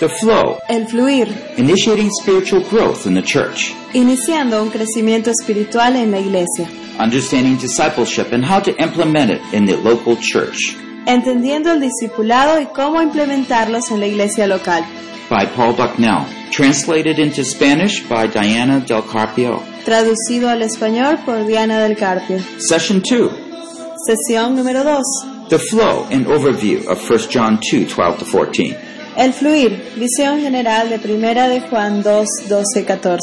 The flow, El fluir, initiating spiritual growth in the church, iniciando un crecimiento espiritual en la iglesia, understanding discipleship and how to implement it in the local church. entendiendo el discipulado y cómo implementarlos en la iglesia local. By Paul Bucknell, translated into Spanish by Diana Del Carpio. Traducido al español por Diana del Carpio. Session 2, Sesión número 2. the flow and overview of 1 John 2, 12 to 14. El fluir, visión general de Primera de Juan 2, 12, 14.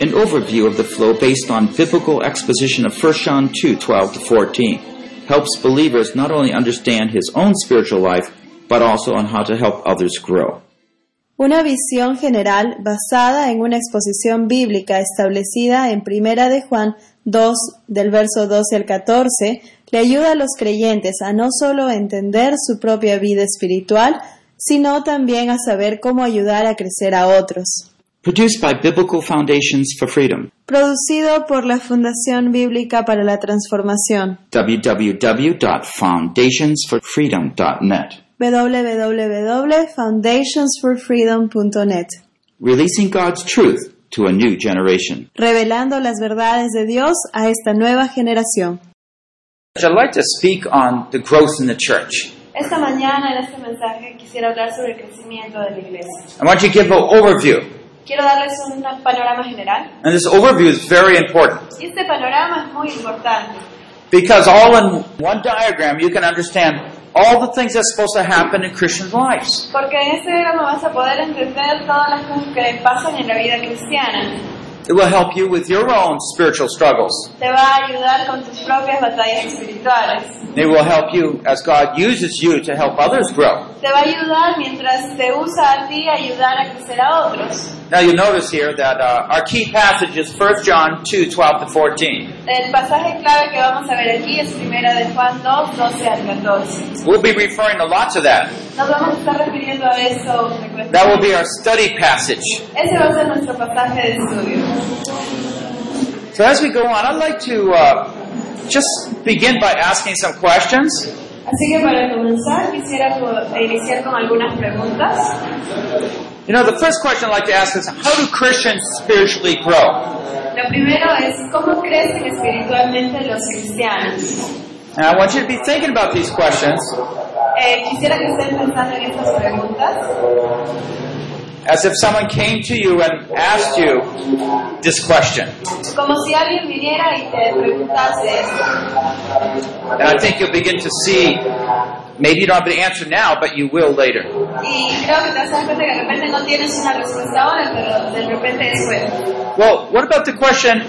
An overview of the flow based on biblical exposition of 1 John 2, 12 to 14 helps believers not only understand his own spiritual life, but also on how to help others grow. Una visión general basada en una exposición bíblica establecida en Primera de Juan 2 del verso 12 al 14 le ayuda a los creyentes a no solo entender su propia vida espiritual, sino también a saber cómo ayudar a crecer a otros. Produced by Biblical Foundations for Freedom, Producido por la Fundación Bíblica para la Transformación www.foundationsforfreedom.net. www.foundationsforfreedom.net Releasing God's truth to a new generation. Revelando las verdades de Dios a esta nueva generación. I'd like to speak on the growth in the church. Esta mañana en este mensaje quisiera hablar sobre el crecimiento de la iglesia. I want you to give an overview. Quiero darles un panorama general. And this overview is very important Y este panorama es muy importante, because all in one diagram you can understand all the things that's supposed to happen in Christian lives. porque en este diagrama vas a poder entender todas las cosas que pasan en la vida cristiana. It will help you with your own spiritual struggles. Te va a ayudar con tus propias batallas espirituales. It will help you as God uses you to help others grow. Te va a ayudar mientras te usa a ti ayudar a crecer a otros. Now you notice here that uh, our key passage is 1 John 2, 12 to 14. El pasaje clave que vamos a ver aquí es primera de Juan 2, 12 al 14. We'll be referring a lot to that. Nos vamos a estar refiriendo a eso frecuentemente. That will be our study passage. Ese va a ser nuestro pasaje de estudio. So as we go on, I'd like to uh, just begin by asking some questions. Así que para comenzar quisiera co- iniciar con algunas preguntas. You know, the first question I'd like to ask is, how do Christians spiritually grow? Lo primero es cómo crecen espiritualmente los cristianos. And I want you to be thinking about these questions Eh, quisiera que estén pensando en estas preguntas as if someone came to you and asked you this question. como si alguien viniera y te preguntase esto. And I think you'll begin to see, maybe you don't have the answer now, but you will later. Y creo que te das cuenta que de repente no tienes una respuesta ahora, pero de repente después. Well, what about the question,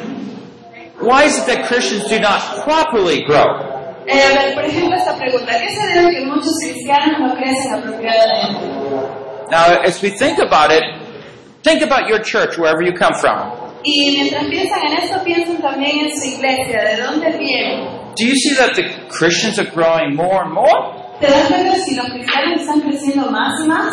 why is it that Christians do not properly grow? Eh, por ejemplo, esta pregunta. ¿Qué se debe que muchos cristianos no crecen apropiadamente? Now, as we think about it, think about your church, wherever you come from. Y mientras piensan en esto, piensan también en su iglesia, de dónde vienen. Do you see that the Christians are growing more and more? ¿Te das cuenta si los cristianos están creciendo más y más?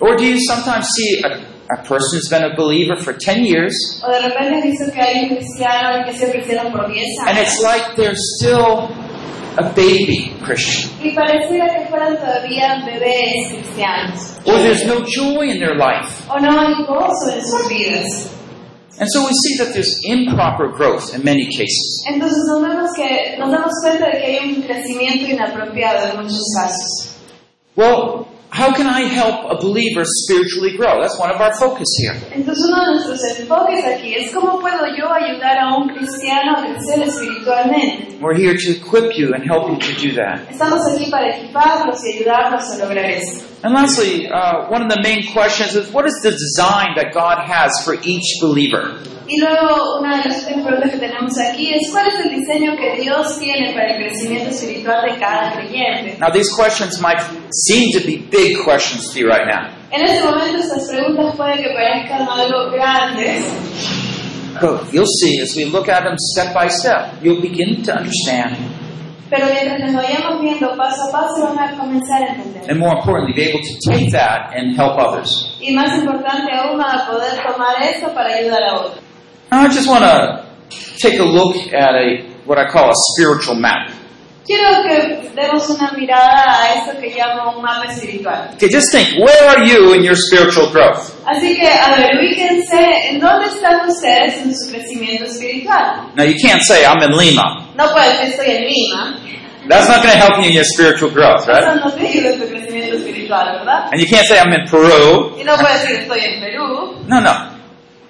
Or do you sometimes see a, a person who's been a believer for 10 years ¿O de repente has visto que hay un cristiano que se cristiano por 10 and it's like they're still a baby Christian? Y pareciera que fueran todavía bebés cristianos. Or there's no joy in their life. O no hay gozo en sus vidas. And so we see that there's improper growth in many cases. Entonces nos, vemos que, nos damos cuenta de que hay un crecimiento inapropiado en muchos casos. Well, how can I help a believer spiritually grow? That's one of our focus here. Entonces uno de nuestros enfoques aquí es cómo puedo yo ayudar a un cristiano a crecer espiritualmente. We're here to equip you and help you to do that. Estamos aquí para equiparlos y ayudarlos a lograr eso. And lastly, uh, one of the main questions is what is the design that God has for each believer? Y luego una de las preguntas que tenemos aquí es ¿cuál es el diseño que Dios tiene para el crecimiento espiritual de cada creyente? Now, these questions might seem to be big questions to you right now. En este momento estas preguntas pueden que parezcan algo grandes, But you'll see as we look at them step by step, you'll begin to understand, pero mientras nos vayamos viendo paso a paso van a comenzar a entender. and more importantly, be able to take that and help others. Y más importante aún a poder tomar esto para ayudar a otros. I just want to take a look at a what I call a spiritual map. Quiero que demos una mirada a esto que llamo un mapa espiritual. Okay, just think, where are you in your spiritual growth? Así que, a ver, ubíquense en dónde están ustedes en su crecimiento espiritual. Now, you can't say, I'm in Lima. No puedes decir estoy en Lima. That's not going to help you in your spiritual growth, Eso right? no te ayuda en tu crecimiento espiritual, ¿verdad? And you can't say, I'm in Peru. Y no puedes decir estoy en Perú. No, no.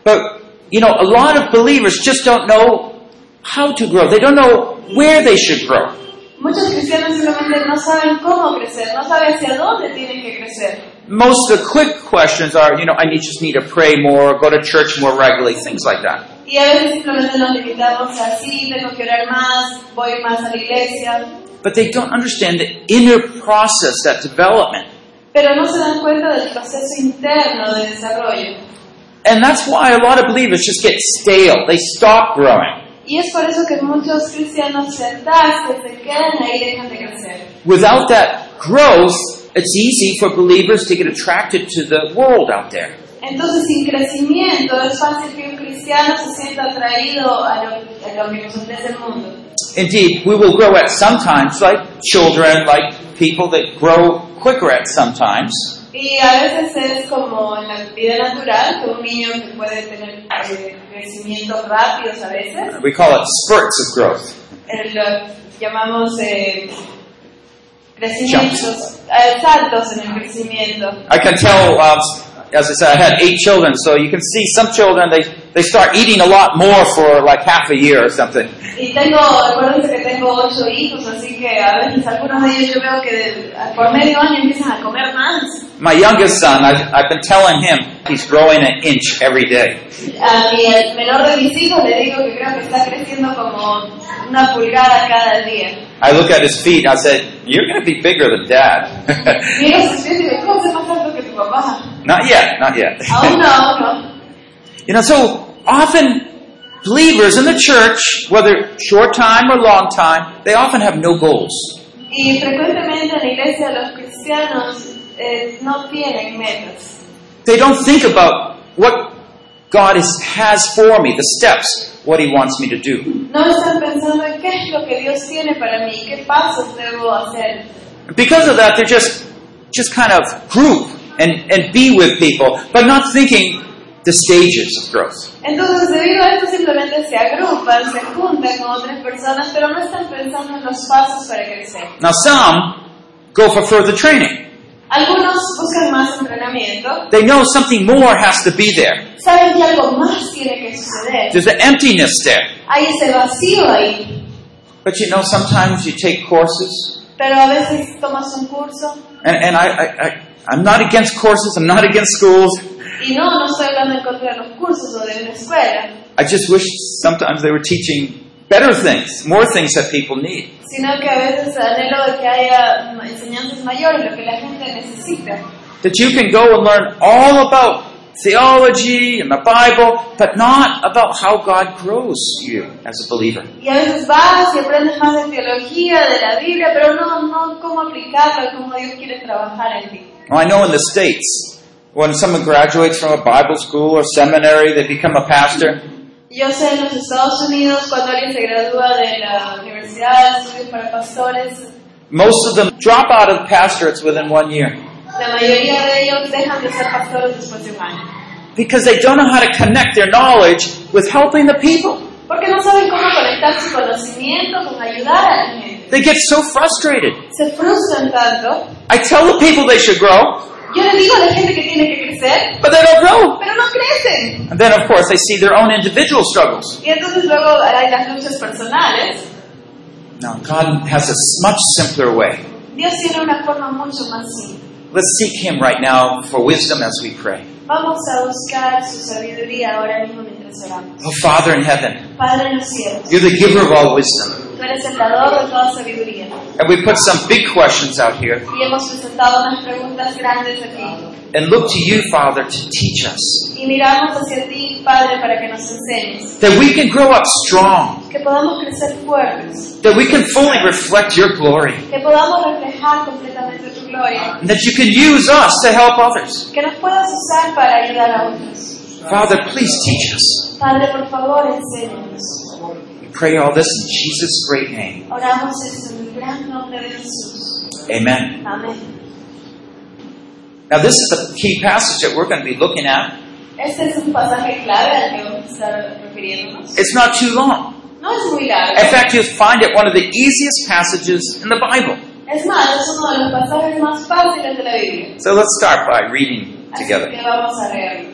But, you know, a lot of believers just don't know how to grow. They don't know where they should grow. Muchos cristianos simplemente no saben cómo crecer, no saben hacia dónde tienen que crecer. Most of the quick questions are, you know, I need, just need to pray more, go to church more regularly, things like that. Y a veces simplemente nos limitamos así, tengo que orar más, voy más a la iglesia, But they don't understand the inner process, that development. pero no se dan cuenta del proceso interno de desarrollo. And that's why a lot of believers just get stale. They stop growing. Y es por eso que muchos cristianos se atascan, se quedan ahí y dejan de crecer. Without that growth, it's easy for believers to get attracted to the world out there. Entonces, sin crecimiento, es fácil que un cristiano se sienta atraído a lo, a lo que nos ofrece el mundo. Indeed, we will grow at sometimes, like children, like people that grow quicker at sometimes. Y a veces es como en la vida natural, que un niño que puede tener eh, crecimientos rápidos a veces, We call it spurts of growth. eh, lo llamamos eh, crecimientos, eh, saltos en el crecimiento. I can tell, um, as I said, I had eight children, so you can see some children, they, they start eating a lot more for like half a year or something. Y tengo, acuérdense que tengo ocho hijos, así que a veces algunos de ellos yo veo que por medio año empiezan a comer más. My youngest son, I've, I've been telling him he's growing an inch every day. A mi el menor de mis hijos le digo que creo que está creciendo como una pulgada cada día. I look at his feet, I said, You're going to be bigger than dad. Miro sus pies y digo, ¿cómo se más alto que tu papá? Not yet, not yet. Aún no, no. You know, so often believers in the church, whether short time or long time, they often have no goals. Y frecuentemente en la iglesia los cristianos eh, no tienen metas. They don't think about what God is, has for me, the steps, what He wants me to do. No están pensando en qué es lo que Dios tiene para mí, qué pasos debo hacer. Because of that, they're just, just kind of group and, and be with people, but not thinking the stages of growth. Entonces, debido a esto, simplemente se agrupan, se juntan con otras personas, pero no están pensando en los pasos para crecer. Now, some go for further training. Algunos buscan más entrenamiento, They know something more has to be there. saben que algo más tiene que suceder. There's an emptiness there. Hay ese vacío ahí, But you know, sometimes you take courses, pero a veces tomas un curso and, and I, I, I, I'm not against courses, I'm not against schools. y no, no estoy hablando en contra de los cursos o de una escuela, I just wish sometimes they were teaching better things, more things that people need. sino que a veces anhelo de que haya enseñanzas mayores, lo que la gente necesita. That you can go and learn all about theology and the Bible, but not about how God grows you as a believer. Y a veces vas y aprendes más de teología, de la Biblia, pero no, no cómo aplicarlo, cómo Dios quiere trabajar en ti. Well, I know in the States, when someone graduates from a Bible school or seminary, they become a pastor. Yo sé en los Estados Unidos, cuando alguien se gradúa de la Universidad Estudios para Pastores, Most of them drop out of pastorates within one year la mayoría de ellos dejan de ser pastores después de un año. because they don't know how to connect their knowledge with helping the people. Porque no saben cómo conectar su conocimiento con ayudar a la gente. They get so frustrated. Se frustran tanto. I tell the people they should grow, Yo le digo a la gente que tiene que crecer, but they don't grow. pero no crecen. And then, of course, they see their own individual struggles. Y entonces luego hay las luchas personales. Now, God has a much simpler way. Dios tiene una forma mucho más simple. Let's seek Him right now for wisdom as we pray. Vamos a buscar su sabiduría ahora mismo mientras oramos. Oh, Father in heaven, Padre en los cielos, you're the giver of all wisdom. Tú eres el dador de toda sabiduría. And we put some big questions out here Y hemos presentado unas preguntas grandes aquí. and look to you, Father, to teach us. Y miramos hacia ti, Padre, para que nos enseñes. That we can grow up strong. Que podamos crecer fuertes. That we can fully reflect your glory. Que podamos reflejar completamente tu gloria. And that you can use us to help others. Que nos puedas usar para ayudar a otros. Father, please teach us. Padre, por favor, enséñanos. Pray all this in Jesus' great name. Oramos esto en el gran nombre de Jesús. Amen. Now, this is a key passage that we're going to be looking at. Este es un pasaje clave al que vamos a estar refiriéndonos. It's not too long. No es muy largo. In fact, you'll find it one of the easiest passages in the Bible. Es más, es uno de los pasajes más fáciles de la Biblia. So let's start by reading together. que vamos a leerlo.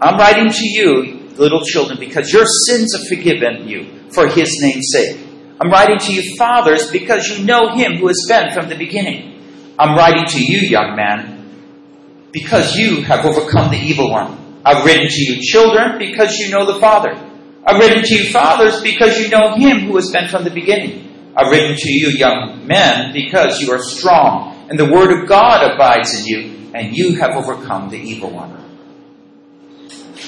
I'm writing to you, little children, because your sins are forgiven you for his name's sake. I'm writing to you, fathers, because you know him who has been from the beginning. I'm writing to you, young man, because you have overcome the evil one. I've written to you, children, because you know the Father. I've written to you, fathers, because you know him who has been from the beginning. I've written to you, young men, because you are strong, and the word of God abides in you, and you have overcome the evil one.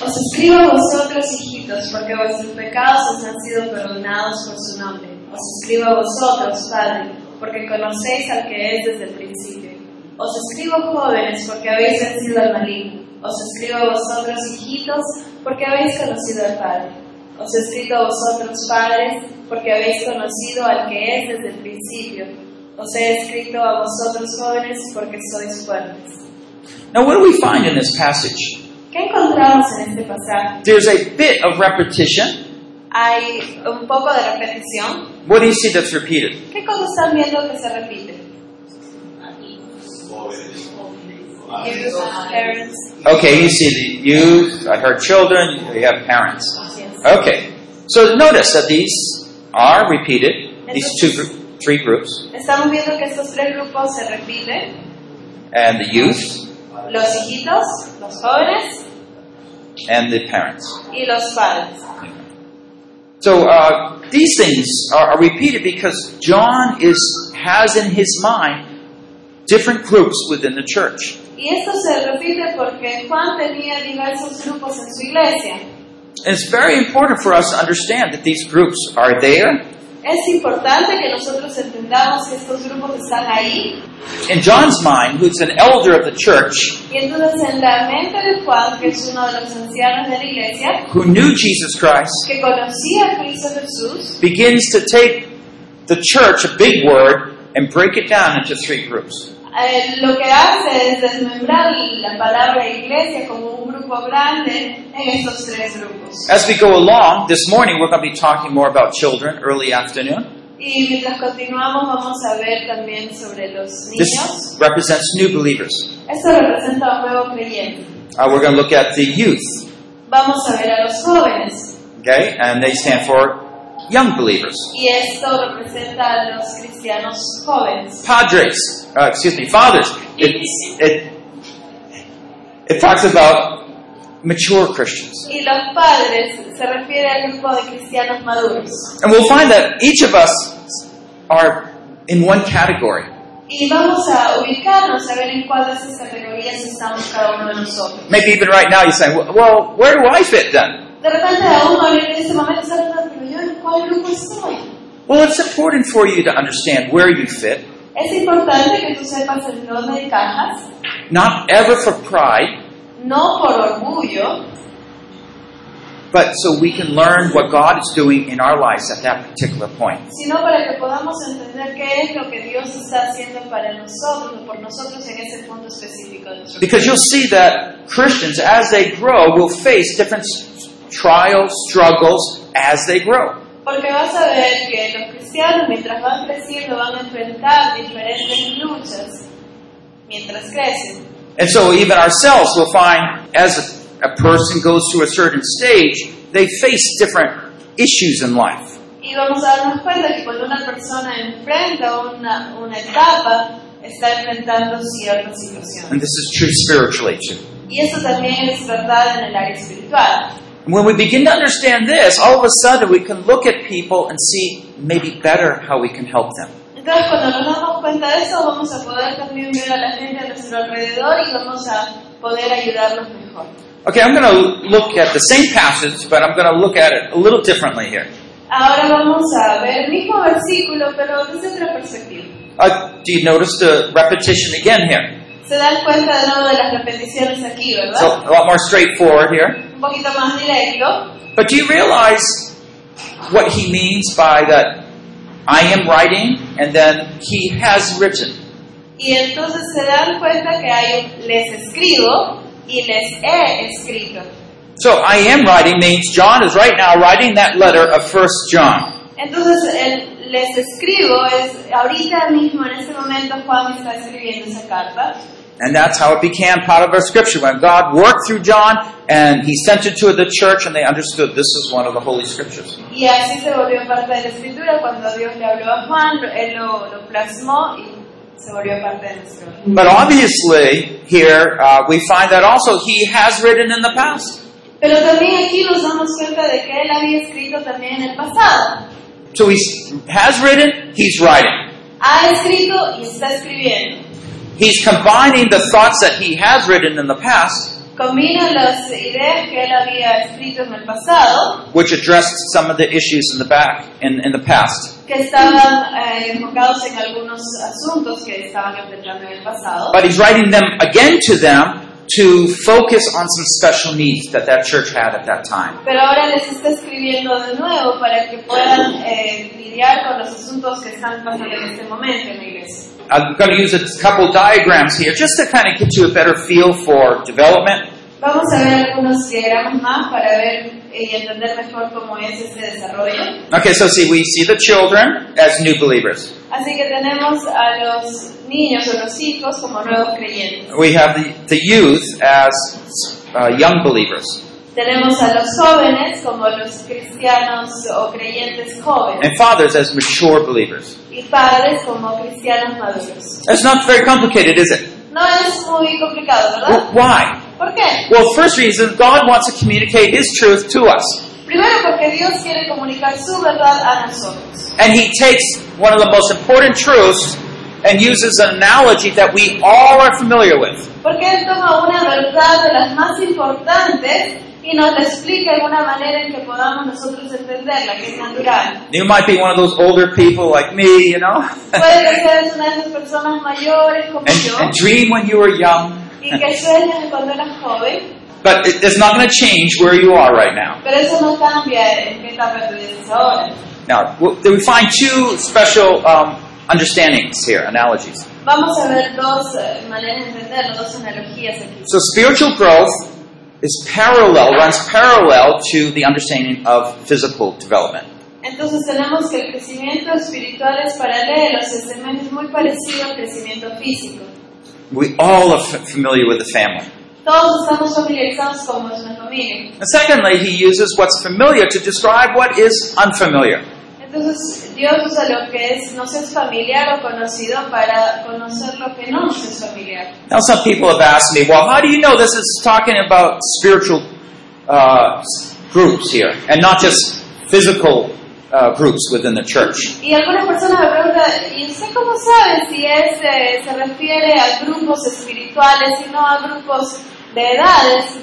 Os escribo a vosotros, hijitos, porque vuestros pecados os han sido perdonados por su nombre. Os escribo a vosotros, padres, porque conocéis al que es desde el principio. Os escribo jóvenes, porque habéis vencido al maligno. Os escribo a vosotros, hijitos, porque habéis conocido al Padre. Os he escrito a vosotros, padres, porque habéis conocido al que es desde el principio. Os he escrito a vosotros, jóvenes, porque sois fuertes. Now, what do we find in this passage? ¿Qué encontramos en este pasaje? There's a bit of repetition. Hay un poco de repetición. What do you see that's repeated? ¿Qué cosa están viendo que se repite? Youth, parents. Okay, you see the youth, I heard children, you have parents. Okay, so notice that these are repeated, these two, three groups, Estamos viendo que estos tres grupos se repiten. and the youth Los hijitos, los jóvenes and the parents. y los padres. So uh, these things are, are repeated because John is has in his mind different groups within the church. Y esto se repite porque Juan tenía diversos grupos en su iglesia. And it's very important for us to understand that these groups are there. Es importante que nosotros entendamos que estos grupos están ahí. In John's mind, who's an elder of the church, Y entonces en la mente de Juan, que es uno de los ancianos de la iglesia, who knew Jesus Christ, que conocía a Cristo Jesús, begins to take the church, a big word, and break it down into three groups. eh, lo que hace es desmembrar la palabra iglesia como un grupo grande en estos tres grupos. As we go along, this morning we're going to be talking more about children, early afternoon. Y mientras continuamos vamos a ver también sobre los This represents new believers. Esto representa a un nuevo creyente. Uh, we're going to look at the youth, Vamos a ver a los jóvenes. okay, and they stand for young believers. Y esto representa a los cristianos jóvenes. Padres, uh, excuse me, fathers. It, it, it talks about mature Christians. Y los padres se refiere al grupo de cristianos maduros. And we'll find that each of us are in one category. Y vamos a ubicarnos a ver en cuál de esas categorías estamos cada uno de nosotros. Maybe even right now you're saying, well, where do I fit then? De repente a en este momento está pero yo en cuál grupo estoy. Well, it's important for you to understand where you fit, Es importante que tú sepas en dónde encajas, not ever for pride, no por orgullo, but so we can learn what God is doing in our lives at that particular point. sino para que podamos entender qué es lo que Dios está haciendo para nosotros o por nosotros en ese punto específico de Because you'll see that Christians, as they grow, will face different trials, struggles as they grow. Porque vas a ver que los cristianos mientras van creciendo van a enfrentar diferentes luchas mientras crecen. And so even ourselves will find as a, a person goes through a certain stage, they face different issues in life. Y vamos a darnos cuenta que cuando una persona enfrenta una, una etapa, está enfrentando ciertas situaciones. And this is true spiritually too. Y eso también es verdad en el área espiritual. When we begin to understand this, all of a sudden we can look at people and see maybe better how we can help them. Entonces, cuando nos damos cuenta de eso, vamos a poder también ver a la gente a nuestro alrededor y vamos a poder ayudarlos mejor. Okay, I'm going to look at the same passage, but I'm going to look at it a little differently here. Ahora vamos a ver el mismo versículo, pero desde otra perspectiva. Uh, do you notice the repetition again here? Se dan cuenta de nuevo de las repeticiones aquí, ¿verdad? a, a lot more straightforward here. Un poquito más directo. But do you realize what he means by that I am writing and then he has written. Y entonces se dan cuenta que hay un les escribo y les he escrito. So I am writing means John is right now writing that letter of First John. Entonces el les escribo es ahorita mismo en este momento Juan está escribiendo esa carta And that's how it became part of our scripture. When God worked through John and he sent it to the church and they understood this is one of the holy scriptures. y así se volvió parte de la escritura cuando Dios le habló a Juan, él lo, lo plasmó y se volvió parte de nuestro. But obviously, here uh, we find that also he has written in the past. Pero también aquí nos damos cuenta de que él había escrito también en el pasado. So he has written, he's writing. Ha escrito y está escribiendo. He's combining the thoughts that he has written in the past, Combina las ideas que él había escrito en el pasado, which addressed some of the issues in the back in, in the past. que estaban eh, enfocados en algunos asuntos que estaban enfrentando en el pasado. But he's writing them again to them to focus on some special needs that that church had at that time. Pero ahora les está escribiendo de nuevo para que puedan eh, lidiar con los asuntos que están pasando en este momento en la iglesia. I'm going to use a couple diagrams here just to kind of get you a better feel for development. Vamos a ver algunos diagramas más para ver y entender mejor cómo es este desarrollo. Okay, so see, we see the children as new believers. Así que tenemos a los niños o los hijos como nuevos creyentes. We have the, the youth as uh, young believers. Tenemos a los jóvenes como los cristianos o creyentes jóvenes And fathers as mature believers. y padres como cristianos maduros. That's not very complicated, is it? No es muy complicado, Well, ¿verdad? why? ¿Por qué? Well, first reason, God wants to communicate His truth to us. Primero porque Dios quiere comunicar su verdad a nosotros. And He takes one of the most important truths and uses an analogy that we all are familiar with. Porque Él toma una verdad de las más importantes y nos la explica de una manera en que podamos nosotros entenderla, que es natural. You might be one of those older people like me, you know, Puede que seas una de esas personas mayores como and, yo and dream when you were young. Y que sueñas cuando eras joven, But it, it's not going to change where you are right now. pero eso no cambia en qué etapa tú estás ahora. Now, we find two special um, understandings here, analogies. Vamos a ver dos eh, maneras de entenderlo, dos analogías aquí. So, spiritual growth is parallel, runs parallel to the understanding of physical development. Entonces tenemos que el crecimiento espiritual es paralelo, es es muy parecido al crecimiento físico. We all are f- familiar with the family. Todos estamos familiarizados con nuestra familia. And secondly, he uses what's familiar to describe what is unfamiliar. Entonces Dios usa lo que es, nos es familiar o conocido para conocer lo que no nos es familiar. Now, some people have asked me, well, how do you know this is talking about spiritual uh, groups here and not just physical uh, groups within the church? Y algunas personas me preguntan, ¿y usted cómo sabe si es, eh, se refiere a grupos espirituales y no a grupos de edades,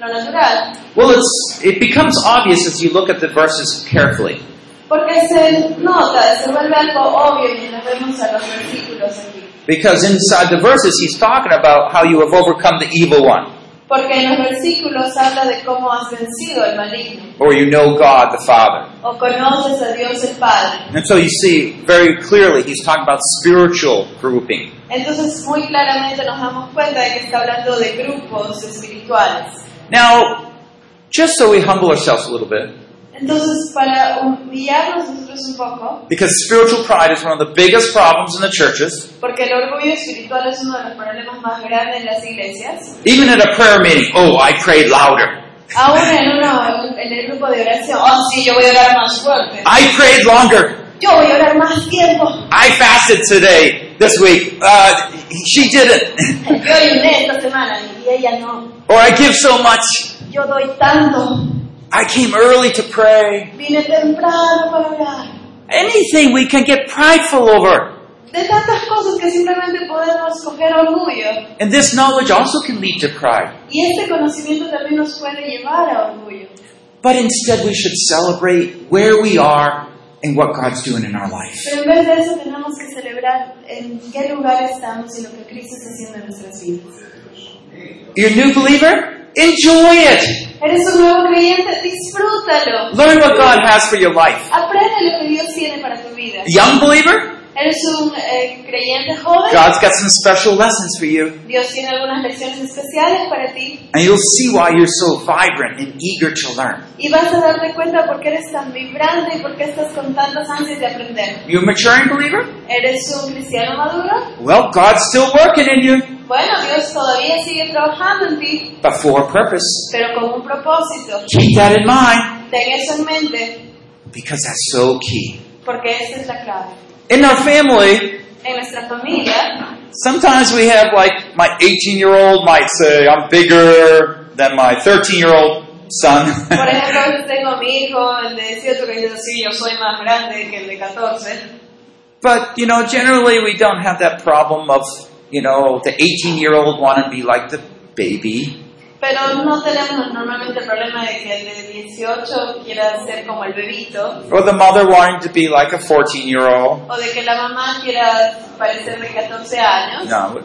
lo natural? Well, it's, it becomes obvious as you look at the verses carefully. Porque se nota, se vuelve algo obvio mientras vemos a los versículos aquí. Because inside the verses, he's talking about how you have overcome the evil one, Porque en los versículos habla de cómo has vencido al maligno, or you know God the Father. o conoces a Dios el Padre. And so you see very clearly he's talking about spiritual grouping. Entonces muy claramente nos damos cuenta de que está hablando de grupos espirituales. Now, just so we humble ourselves a little bit, Entonces para humillarnos nosotros un poco, because spiritual pride is one of the biggest problems in the churches, porque el orgullo espiritual es uno de los problemas más grandes en las iglesias, even at a prayer meeting, oh, I prayed louder. aún en, uno, en el grupo de oración, oh sí, yo voy a orar más fuerte, I prayed longer. yo voy a orar más tiempo, I fasted today, this week. Uh, she didn't. yo ayuné esta semana y ella no, or I give so much. yo doy tanto, I came early to pray. vine temprano para orar. Anything we can get prideful over. De tantas cosas que simplemente podemos coger orgullo. And this knowledge also can lead to pride. Y este conocimiento también nos puede llevar a orgullo. But instead, we should celebrate where we are and what God's doing in our life. Pero en vez de eso tenemos que celebrar en qué lugar estamos y lo que Cristo está haciendo en nuestras vidas. You're a new believer? Enjoy it. Eres un nuevo creyente, disfrútalo. Learn what God has for your life. Aprende lo que Dios tiene para tu vida. Young believer, Eres un eh, creyente joven. God's got some special lessons for you. Dios tiene algunas lecciones especiales para ti. And you'll see why you're so vibrant and eager to learn. Y vas a darte cuenta por qué eres tan vibrante y por qué estás con tantas ansias de aprender. You a maturing believer? ¿Eres un cristiano maduro? Well, God's still working in you, Bueno, Dios todavía sigue trabajando en ti, but for a purpose. pero con un propósito. Keep that in mind Ten eso en mente, because that's so key. porque esa es la clave. In our family, En nuestra familia, sometimes we have like my 18 year old might say, I'm bigger than my 13 year old son. por ejemplo, tengo mi hijo, el de 18, que dice, sí, yo soy más grande que el de 14. but, you know, generally we don't have that problem of, you know, the 18 year old want to be like the baby. Pero no tenemos normalmente el problema de que el de 18 quiera ser como el bebito, Or the mother wanting to be like a 14 year old. o de que la mamá quiera parecer de 14 años. No.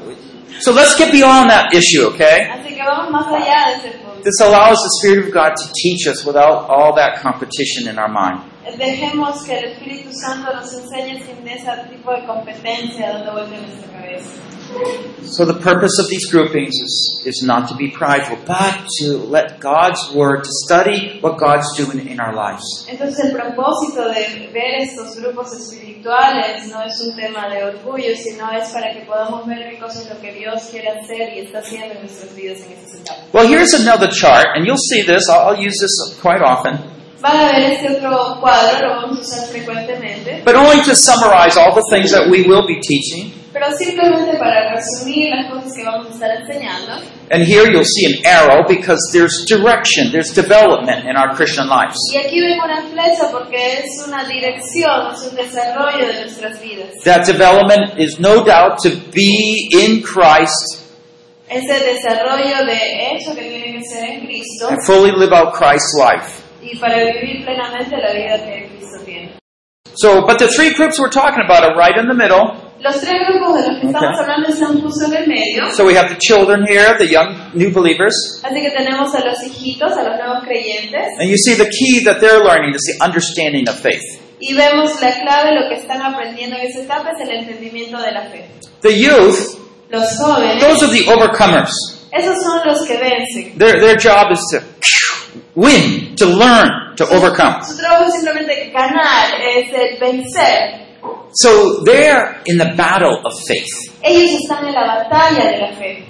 So let's get beyond that issue, okay? Así que vamos más allá de ese punto. This allows the Spirit of God to teach us without all that competition in our mind. Dejemos que el Espíritu Santo nos enseñe sin ese tipo de competencia dando vuelta en nuestra cabeza. So the purpose of these groupings is, is not to be prideful, but to let God's Word, to study what God's doing in our lives. Entonces el propósito de ver estos grupos espirituales no es un tema de orgullo, sino es para que podamos ver qué cosa es lo que Dios quiere hacer y está haciendo en nuestras vidas en. Well, here's another chart, and you'll see this. I'll, I'll use this quite often. Van a ver este otro cuadro, lo vamos a usar frecuentemente, But only to summarize all the things that we will be teaching. Pero simplemente para resumir las cosas que vamos a estar enseñando. And here you'll see an arrow because there's direction, there's development in our Christian lives. Y aquí ven una flecha porque es una dirección, es un desarrollo de nuestras vidas. That development is no doubt to be in Christ Ese desarrollo de que tiene que ser en Cristo and fully live out Christ's life. y para vivir plenamente la vida que Cristo tiene. So, but the three groups we're talking about are right in the middle. Los tres grupos de los que estamos Ok. hablando están justo en el medio. So we have the children here, the young new believers, Así que tenemos a los hijitos, a los nuevos creyentes, and you see the key that they're learning is the understanding of faith. y vemos la clave, lo que están aprendiendo en esa etapa es el entendimiento de la fe. The youth, Los jóvenes, those are the overcomers. esos son los que vencen. Their, their job is to win, to learn, to overcome. Su trabajo es simplemente ganar, es el vencer. So they're in the battle of faith. Ellos están en la batalla de la fe.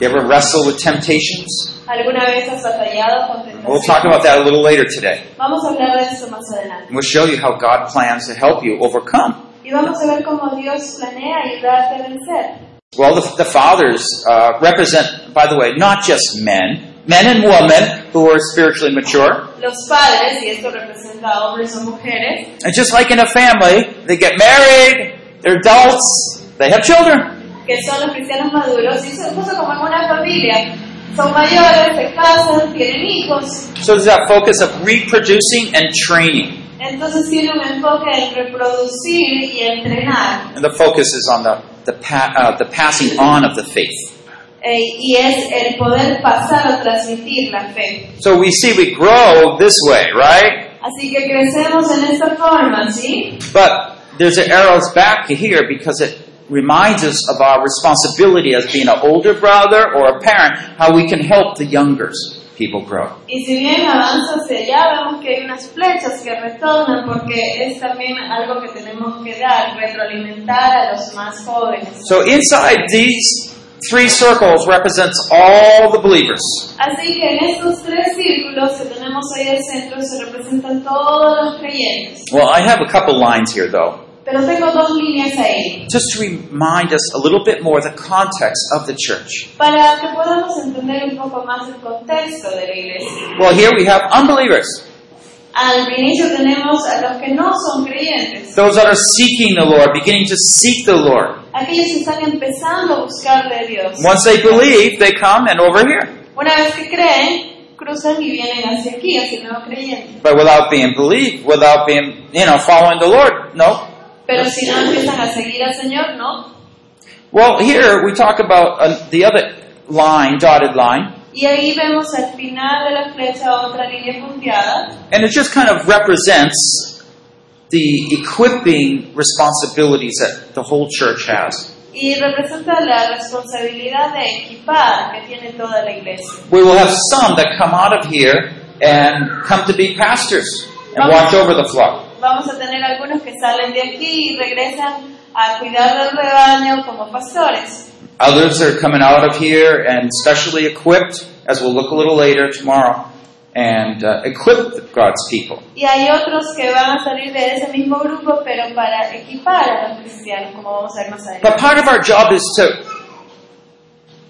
You ever wrestle with temptations? ¿Alguna vez has batallado con We'll talk about that a little later today. Vamos a hablar de eso más adelante. And we'll show you how God plans to help you overcome. Y vamos a ver cómo Dios planea ayudarte a vencer. Well, the, the fathers uh, represent, by the way, not just men, men and women who are spiritually mature. Los padres, y esto representa hombres o mujeres, And just like in a family, they get married, they're adults, they have children. que son los cristianos maduros, y son justo como en una familia. Son mayores, se casan, tienen hijos. So there's that focus of reproducing and training. Entonces tiene un enfoque en reproducir y entrenar. And the focus is on the, the, pa- uh, the passing on of the faith. Eh, y es el poder pasar o transmitir la fe. So we see we grow this way, right? Así que crecemos en esta forma, ¿sí? But there's an arrows back here because it reminds us of our responsibility as being an older brother or a parent, how we can help the younger people grow. Y si bien avanza hacia allá, vemos que hay unas flechas que retornan porque es también algo que tenemos que dar, retroalimentar a los más jóvenes. So inside these three circles represents all the believers. Así que en estos tres círculos que tenemos ahí al centro se representan todos los creyentes. Well, I have a couple lines here though, Pero tengo dos líneas ahí just to remind us a little bit more the context of the church. para que podamos entender un poco más el contexto de la iglesia. Well, here we have unbelievers, Al inicio tenemos a los que no son creyentes, those that are seeking the Lord, beginning to seek the Lord. Aquellos que están empezando a buscarle a Dios. Once they believe, they come and over here. Una vez que creen, cruzan y vienen hacia aquí, hacia el nuevo creyente. But without being believed, without being, you know, following the Lord, no. Pero si no empiezan a seguir al Señor, no. Well, here we talk about uh, the other line, dotted line, Y ahí vemos al final de la flecha otra línea punteada. and it just kind of represents the equipping responsibilities that the whole church has. Y representa la responsabilidad de equipar que tiene toda la iglesia. We will have some that come out of here and come to be pastors and watch over the flock. Vamos a tener algunos que salen de aquí y regresan a cuidar del rebaño como pastores. Others are coming out of here and specially equipped, as we'll look a little later tomorrow, and uh, equip God's people. Y hay otros que van a salir de ese mismo grupo, pero para equipar a los cristianos, como vamos a ver más adelante. But part of our job is to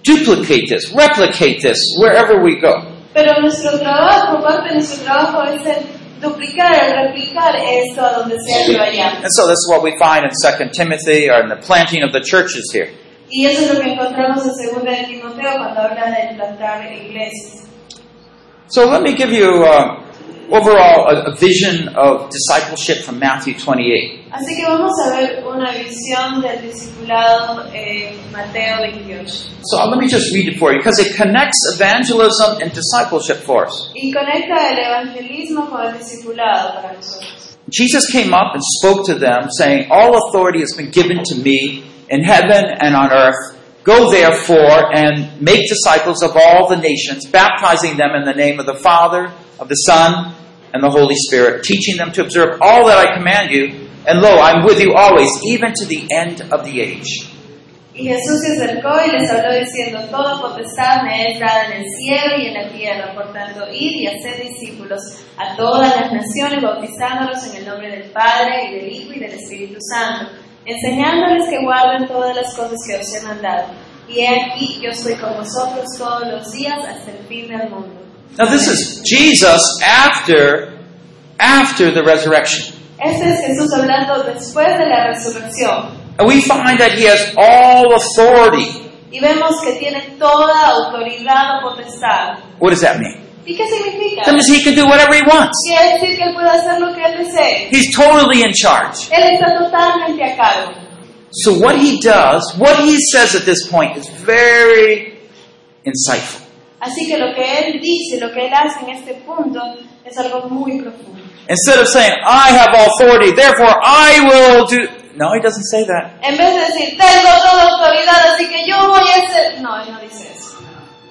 duplicate this, replicate this wherever we go. Pero nuestro trabajo, parte de nuestro trabajo es el duplicar, replicar esto a donde sea que vayamos. And so this is what we find in 2 Timothy or in the planting of the churches here. Y eso es lo que encontramos en 2 de Timoteo cuando habla de plantar iglesias. So let me give you uh, overall a, a vision of discipleship from Matthew 28. Así que vamos a ver una visión del discipulado en Mateo 28. So let me just read it for you because it connects evangelism and discipleship for us. Y conecta el evangelismo con el discipulado para nosotros. Jesus came up and spoke to them, saying, All authority has been given to me in heaven and on earth. Go therefore and make disciples of all the nations, baptizing them in the name of the Father, of the Son, and the Holy Spirit, teaching them to observe all that I command you. And lo, I'm with you always, even to the end of the age. Y Jesús se acercó y les habló diciendo, Toda potestad me es dada en el cielo y en la tierra, por tanto, id y haced discípulos a todas las naciones, bautizándolos en el nombre del Padre, y del Hijo, y del Espíritu Santo, enseñándoles que guarden todas las cosas que os he mandado. Y aquí, yo estoy con vosotros todos los días hasta el fin del mundo. Now this is Jesus after after the resurrection. Este es Jesús hablando después de la resurrección. And we find that he has all authority. Y vemos que tiene toda autoridad o potestad. What does that mean? ¿Y qué significa? That means he can do whatever he wants. Quiere decir que él puede hacer lo que él desee. He's totally in charge. Él está totalmente a cargo. So what he does, what he says at this point is very insightful. Así que lo que él dice, lo que él hace en este punto es algo muy profundo. Instead of saying, I have authority, therefore I will do. No, he doesn't say that. En vez de decir, tengo toda autoridad, así que yo voy a hacer... No, él no dice eso.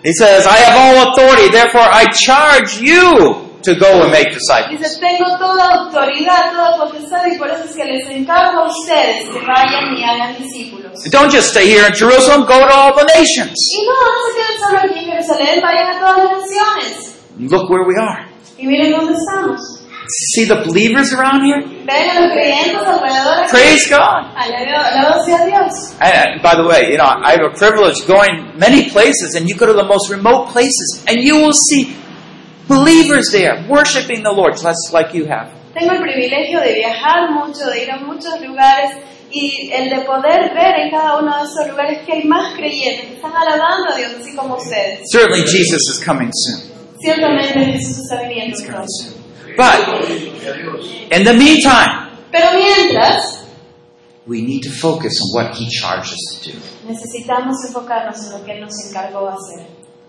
He says, I have all authority, therefore I charge you to go and make disciples. Dice, tengo toda autoridad, toda potestad, y por eso es que les encargo a ustedes que vayan y hagan discípulos. Don't just stay here in Jerusalem, go to all the nations. Y no, no se queden solo aquí en Jerusalén, vayan a todas las naciones. Look where we are. Y miren dónde estamos. See the believers around here? Ven a los creyentes alrededor. aquí. Praise God. Alabado sea Dios. And, and by the way, you know, I have a privilege going many places, and you go to the most remote places, and you will see believers there worshiping the Lord, just like you have. Tengo el privilegio de viajar mucho, de ir a muchos lugares y el de poder ver en cada uno de esos lugares que hay más creyentes que están alabando a Dios, así como ustedes. Certainly, Jesus is coming soon. Ciertamente Jesús está viniendo pronto. But in the meantime, Pero mientras, we need to focus on what He charged us to do. necesitamos enfocarnos en lo que nos encargó hacer.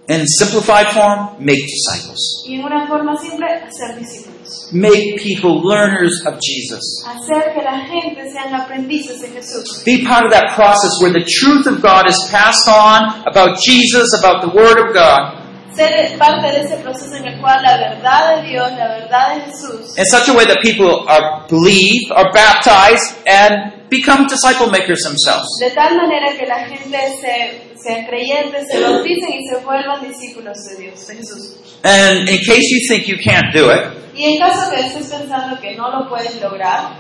In simplified form, make disciples. Y en una forma simple, hacer discípulos. Make people learners of Jesus. Hacer que la gente sean aprendices de Jesús. Be part of that process where the truth of God is passed on about Jesus, about the Word of God, Ser parte de ese proceso en el cual la verdad de Dios, la verdad de Jesús, in such a way that people are believe, are baptized, and become disciple makers themselves. de tal manera que la gente se, sean creyentes, se bauticen y se vuelvan discípulos de Dios, de Jesús. And in case you think you can't do it, Y en caso que estés pensando que no lo puedes lograr,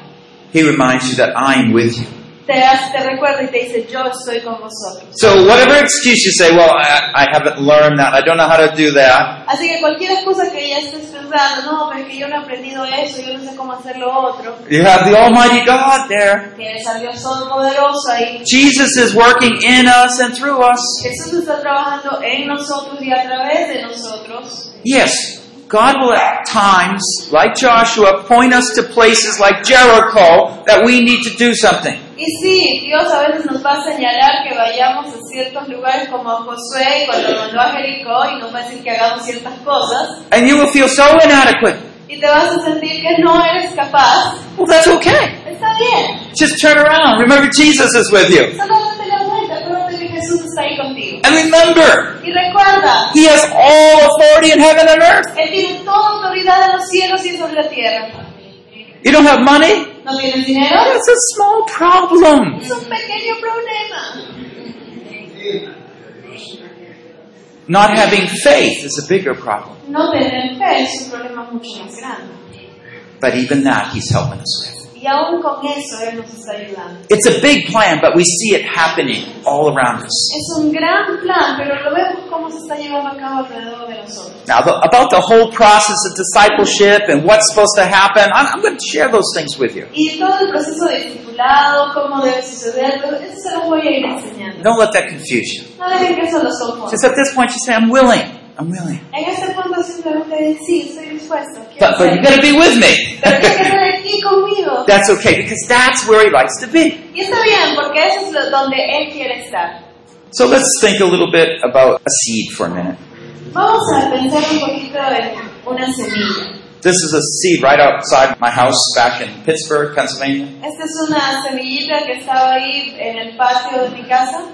He reminds you that I'm with you. Te, hace- te recuerda y te dice, yo estoy con vosotros. So whatever excuse you say, well, I, I haven't learned that, I don't know how to do that, Así que cualquier excusa que ya estés pensando, no, pero es que yo no he aprendido eso, yo no sé cómo hacer lo otro, you have the Almighty God there. tienes Dios Todopoderoso ahí. Jesus is working in us and through us. Jesús está trabajando en nosotros y a través de nosotros. Yes, God will at times, like Joshua, point us to places like Jericho that we need to do something. Y sí, Dios a veces nos va a señalar que vayamos a ciertos lugares como Josué cuando mandó a Jericó y nos va a decir que hagamos ciertas cosas And you will feel so inadequate. y te vas a sentir que no eres capaz. Well, that's okay. Está bien, Just turn around. Remember, Jesus is with you. solo Jesús está ahí contigo. And remember, Y recuerda, He has all authority in heaven and earth. Él tiene toda autoridad en los cielos y sobre la tierra. You don't have money? ¿No tienes dinero? That's a small problem. Es un pequeño problema. Not having faith is a bigger problem. No tener fe es un problema mucho más grande. But even that, He's helping us with. Y aún con eso Él nos está ayudando. It's a big plan, but we see it happening all around us. Es un gran plan, pero lo vemos cómo se está llevando a cabo alrededor de nosotros. Now, the, about the whole process of discipleship and what's supposed to happen, I'm, I'm going to share those things with you. Y todo el proceso de discipulado, cómo debe suceder, eso se lo voy a ir enseñando. Don't let that confuse you. No dejen que eso los confunda. Just at this point, you say, I'm willing. I'm willing. En este punto simplemente sí, estoy dispuesto. quiero But, but you hacerlo. got to be with me. Pero tiene que estar aquí conmigo. That's okay, because that's where He likes to be. Y está bien, porque eso es donde Él quiere estar. So let's think a little bit about a seed for a minute. Vamos a pensar un poquito en una semilla. This is a seed right outside my house back in Pittsburgh, Pennsylvania. Esta es una semillita que estaba ahí en el patio de mi casa.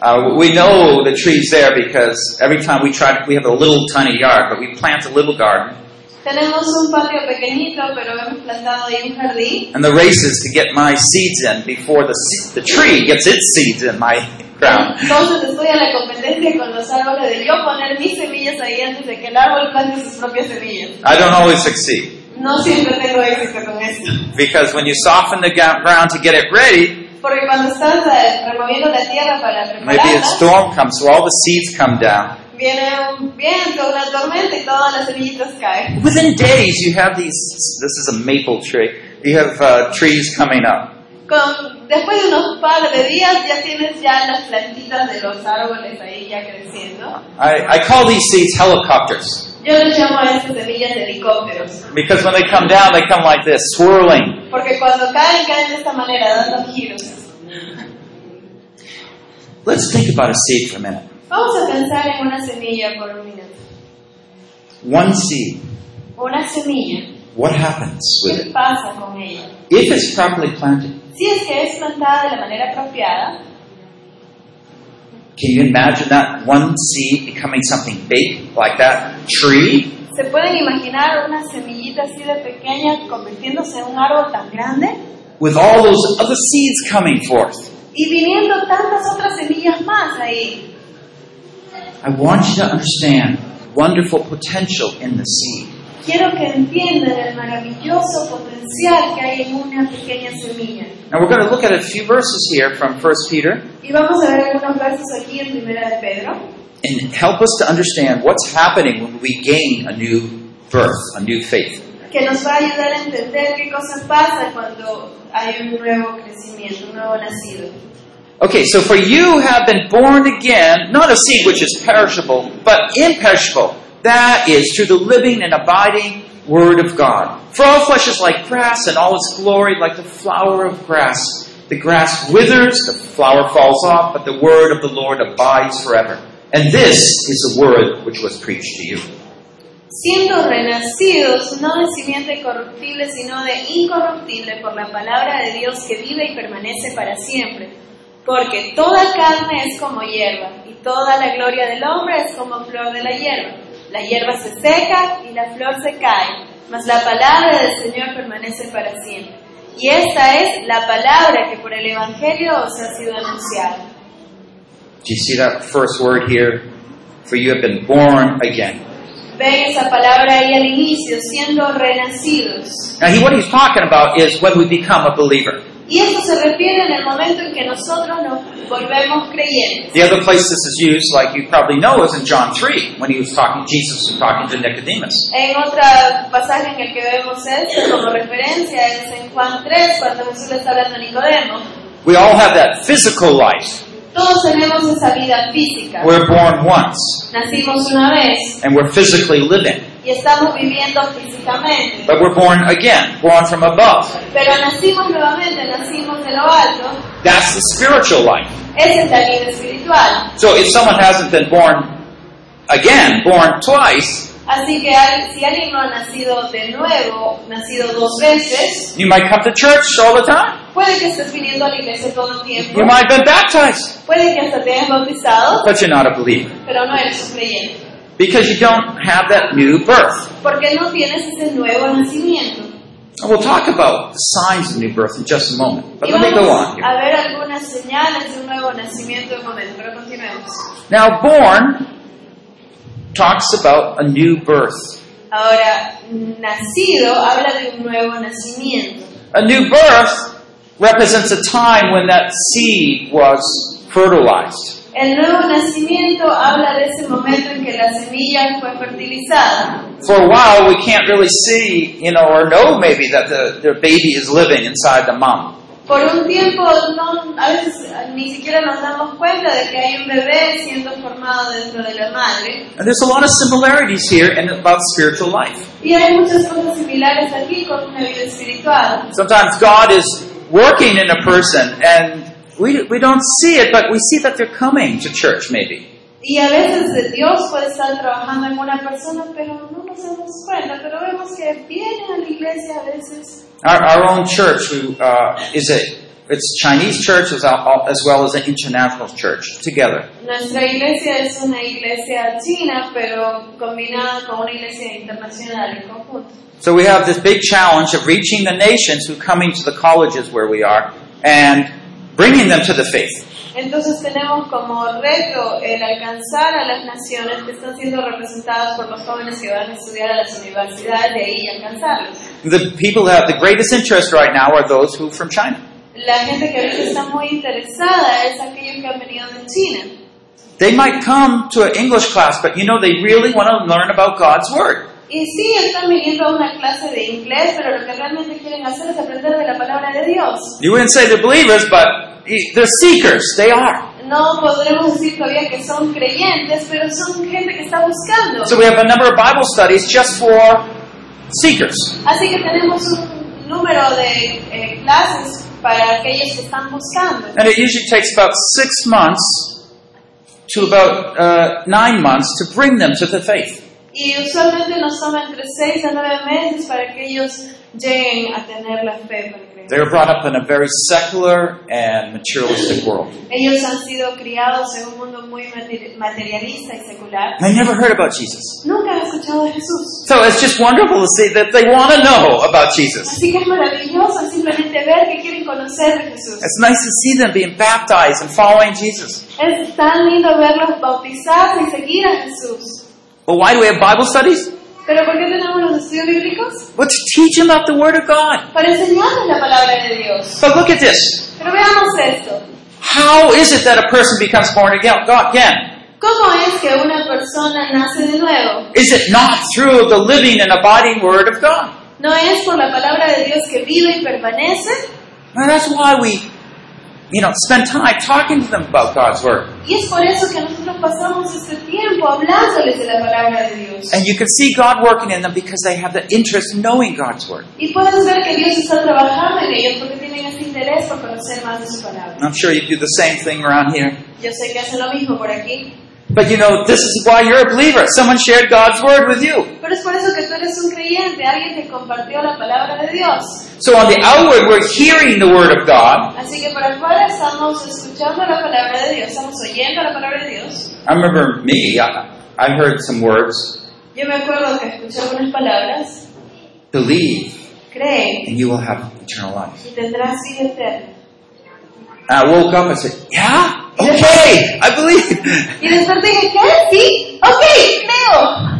Uh, we know the tree's there because every time we try, we have a little tiny yard, but we plant a little garden. Tenemos un patio pequeñito, pero hemos plantado ahí un jardín. And the race is to get my seeds in before the, the tree gets its seeds in my ground. Entonces estoy a la competencia con los árboles de yo poner mis semillas ahí antes de que el árbol plante sus propias semillas. I don't always succeed No siempre tengo éxito con esto. because when you soften the ground to get it ready, Porque cuando estás eh, removiendo la tierra para maybe a storm comes, so all the seeds come down. viene un viento, una tormenta y todas las semillitas caen. Within days, you have these. This is a maple tree. You have uh, trees coming up. Con, después de unos par de días ya tienes ya las plantitas de los árboles ahí ya creciendo. I, I call these seeds helicopters Yo les llamo a estas semillas de helicópteros. because when they come down, they come like this, swirling. Porque cuando caen, caen de esta manera, dando giros. Let's think about a seed for a minute. Vamos a pensar en una semilla por un minuto. One seed. Una semilla. What happens with ¿Qué pasa con ella? If it's properly planted, Si es que es plantada de la manera apropiada, can you imagine that one seed becoming something big like that tree? ¿se pueden imaginar una semillita así de pequeña convirtiéndose en un árbol tan grande? With all those other seeds coming forth. Y viniendo tantas otras semillas más ahí. I want you to understand wonderful potential in the seed. Quiero que entiendan el maravilloso potencial que hay en una pequeña semilla. Now we're going to look at a few verses here from 1 Peter Y vamos a ver algunos versos aquí en Primera de Pedro and help us to understand what's happening when we gain a new birth, a new faith. que nos va a ayudar a entender qué cosa pasa cuando hay un nuevo crecimiento, un nuevo nacido. Okay, so for you have been born again, not a seed which is perishable, but imperishable. That is through the living and abiding Word of God. For all flesh is like grass, and all its glory like the flower of grass. The grass withers, the flower falls off, but the Word of the Lord abides forever. And this is the Word which was preached to you. Siendo renacidos, no de simiente corruptible, sino de incorruptible por la palabra de Dios que vive y permanece para siempre. Porque toda carne es como hierba, y toda la gloria del hombre es como flor de la hierba. La hierba se seca y la flor se cae, mas la palabra del Señor permanece para siempre. Y esta es la palabra que por el Evangelio os ha sido anunciada. Do you see that first word here? For you have been born again. Ven esa palabra ahí al inicio, siendo renacidos. Now, he, what he's talking about is when we become a believer. Y esto se refiere en el momento en que nosotros nos volvemos creyentes. The other place this is used, like you probably know, is in John 3, when he was talking, Jesus was talking to Nicodemus. En otro pasaje en el que vemos esto como referencia es en Juan 3, cuando Jesús le está hablando a Nicodemo. We all have that physical life. Todos tenemos esa vida física. We're born once, Nacimos una vez and we're physically living. Y estamos viviendo físicamente. but we're born again, born from above. Pero nacimos nuevamente, nacimos de lo alto. That's the spiritual life. Esa es la vida espiritual. So if someone hasn't been born again, born twice, Así que si alguien no ha nacido de nuevo, nacido dos veces, you might come to church all the time. puede que estés viniendo a la iglesia todo el tiempo, You might have been baptized, puede que hasta te hayas bautizado, but you're not a believer pero no eres un creyente, because you don't have that new birth. porque no tienes ese nuevo nacimiento. And we'll talk about the signs of new birth in just a moment. But let me go on here. a ver algunas señales de un nuevo nacimiento en momento, pero continuemos. Now, born talks about a new birth. Ahora, nacido habla de un nuevo nacimiento. A new birth represents a time when that seed was fertilized. El nuevo nacimiento habla de ese momento en que la semilla fue fertilizada. For a while, we can't really see, you know, or know maybe that the, the baby is living inside the mom. Por un tiempo, no, a veces eh, ni siquiera nos damos cuenta de que hay un bebé siendo formado dentro de la madre. And there's a lot of similarities here in about spiritual life. Y hay muchas cosas similares aquí con una vida espiritual. Sometimes God is working in a person and we, we don't see it, but we see that they're coming to church maybe. Y a veces Dios puede estar trabajando en una persona, pero no nos damos cuenta. Pero vemos que vienen a la iglesia a veces. Our, our own church who, uh, is a it's Chinese church as, well as an international church together. Nuestra iglesia es una iglesia china, pero combinada con una iglesia internacional en conjunto. So we have this big challenge of reaching the nations who coming to the colleges where we are and bringing them to the faith. Entonces tenemos como reto el alcanzar a las naciones que están siendo representadas por los jóvenes que van a estudiar a las universidades de ahí y alcanzarlos. The people that have the greatest interest right now are those who are from China. La gente que ahorita está muy interesada es aquellos que han venido de China. They might come to an English class, but you know they really want to learn about God's Word. Y sí, están viniendo a una clase de inglés, pero lo que realmente quieren hacer es aprender de la palabra de Dios. You wouldn't say they're believers, but they're seekers. They are. No podremos decir todavía que son creyentes, pero son gente que está buscando. So we have a number of Bible studies just for seekers. Así que tenemos un número de eh, clases para aquellos que están buscando. And it usually takes about six months to about uh, nine months to bring them to the faith. Y usualmente nos toma entre 6 a 9 meses para que ellos lleguen a tener la fe. They were brought up in a very secular and materialistic world. Ellos han sido criados en un mundo muy materi- materialista y secular. They never heard about Jesus. Nunca han escuchado de Jesús. So it's just wonderful to see that they want to know about Jesus. Así que es maravilloso simplemente ver que quieren conocer de Jesús. It's nice to see them being baptized and following Jesus. Es tan lindo verlos bautizarse y seguir a Jesús. Well, why do we have Bible studies? ¿Pero por qué tenemos los estudios bíblicos? Well, to teach them about the Word of God. Para enseñarles la palabra de Dios. But look at this. Pero veamos esto. How is it that a person becomes born again? ¿Cómo es que una persona nace de nuevo? Is it not through the living and abiding Word of God? ¿No es por la palabra de Dios que vive y permanece? Well, that's why we, you know, spend time talking to them about God's Word. Y es por eso que nosotros pasamos este tiempo hablándoles de la palabra de Dios. And you can see God working in them because they have the interest in knowing God's Word. Y puedes ver que Dios está trabajando en ellos porque tienen ese interés por conocer más de su palabra. And I'm sure you do the same thing around here. Yo sé que hacen lo mismo por aquí. But you know, this is why you're a believer. Someone shared God's Word with you. Pero es por eso que tú eres un creyente, alguien te compartió la palabra de Dios. So on the outward, we're hearing the Word of God. Así que por afuera estamos escuchando la palabra de Dios, estamos oyendo la palabra de Dios. I remember me, I, I heard some words. Yo me acuerdo que escuché algunas palabras. Believe, Cree and you will have eternal life. y tendrás vida eterna. I woke up and said, Yeah, okay, I believe. Y desperté y dije, ¿qué? ¿Sí? Ok, creo.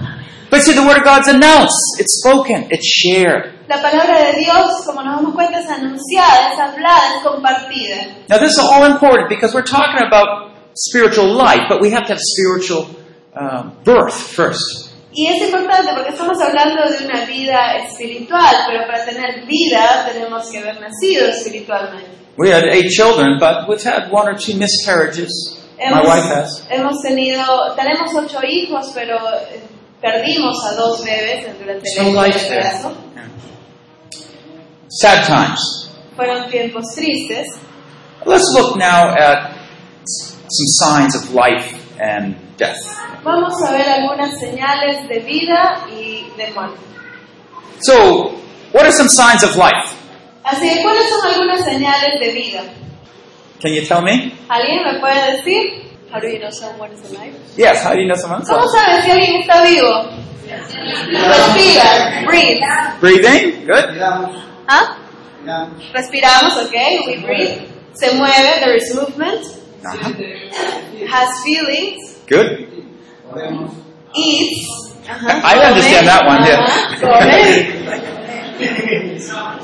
But see, the Word of God's announced, it's spoken, it's shared. La palabra de Dios, como nos damos cuenta, es anunciada, es hablada, es compartida. Now, this is all important because we're talking about spiritual life, but we have to have spiritual um, birth first. Y es importante porque estamos hablando de una vida espiritual, pero para tener vida tenemos que haber nacido espiritualmente. We had eight children, but we've had one or two miscarriages. My wife has. hemos tenido, tenemos ocho hijos, pero eh, Perdimos a dos bebés durante el embarazo. Yeah. Sad times. Fueron tiempos tristes. Let's look now at some signs of life and death. Vamos a ver algunas señales de vida y de muerte. So, what are some signs of life? Así que, ¿cuáles son algunas señales de vida? Can you tell me? ¿Alguien me puede decir? How do you know someone is alive? Yes, how do you know someone's ¿Cómo alive? sabes si alguien está vivo? Respira, breathe. Breathing, good. ¿Ah? Respiramos, ok, we breathe. Se mueve, there is movement. Has feelings. Good. Eats. Ajá, I understand that one, yeah.